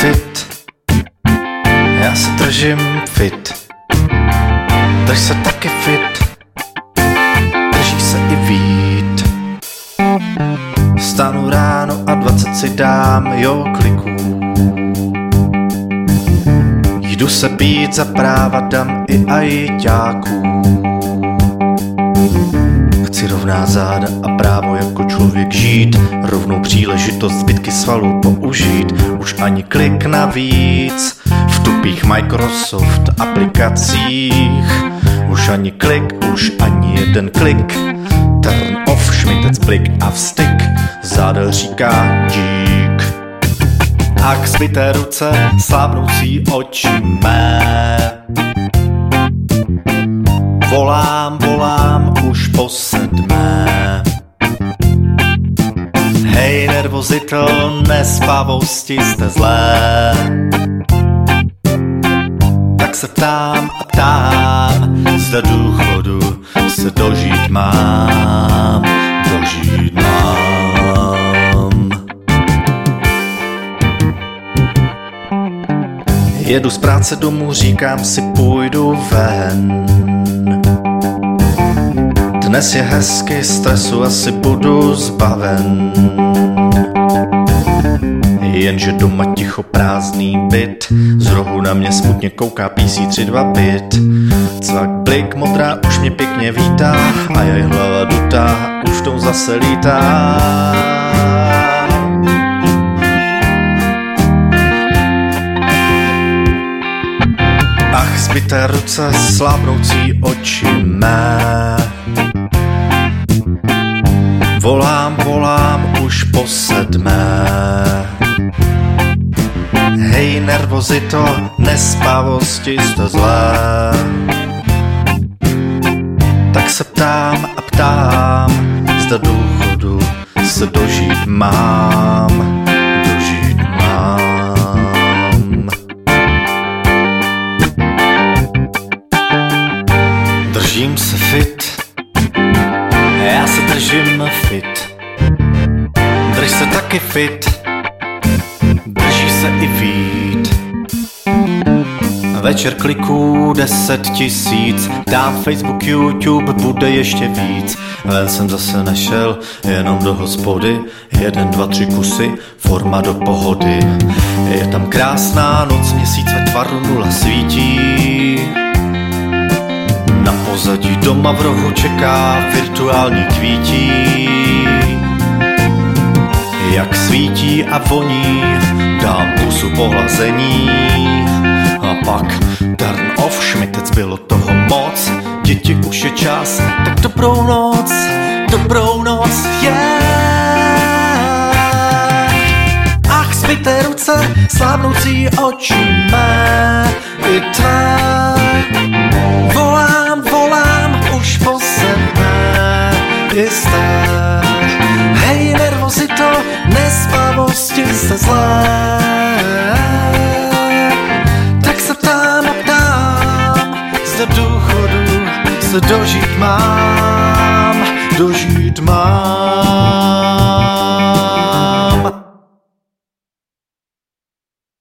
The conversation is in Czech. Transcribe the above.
fit, já se držím fit. Drž se taky fit, drží se i vít. Stanu ráno a 20 si dám jo kliků. Jdu se být za práva dám i ajťáků. Chci rovná záda a právo jako člověk žít, rovnou příležitost zbytky svalů použít ani klik navíc v tupých Microsoft aplikacích. Už ani klik, už ani jeden klik, turn off, šmitec, blik a vstyk, zádel říká dík. A k zbyté ruce slábnoucí oči mé. Volám, volám už po Nervozito, nespavosti jste zlé. Tak se ptám a ptám, zda důchodu se dožít mám, dožít mám. Jedu z práce domů, říkám si, půjdu ven. Dnes je hezky, stresu asi budu zbaven. Jenže doma ticho prázdný byt. Z rohu na mě smutně kouká PC32 byt. Cvak blik modrá už mě pěkně vítá. A jej hlava dutá už tom zase lítá. Ach, zbyté ruce, slábnoucí oči mé. Volám, volám už po sedmé nervozito, nespavosti jste zlé Tak se ptám a ptám, zda důchodu se dožít mám, dožít mám. Držím se fit, já se držím fit. Drž se taky fit, drží se i vít. Večer kliků deset tisíc, dám Facebook, YouTube, bude ještě víc. Ven jsem zase nešel, jenom do hospody, jeden, dva, tři kusy, forma do pohody. Je tam krásná noc, měsíc ve tvaru nula svítí. Na pozadí doma v rohu čeká virtuální kvítí. Jak svítí a voní, dám pusu pohlazení. Děti už je čas, tak dobrou noc, dobrou noc, yeah. Ach, zbyté ruce, slábnoucí oči mé, i tvé. Volám, volám, už po sedmé, jisté. Hej, nervozito, nespavosti se zlé. se dožít mám, dožít mám.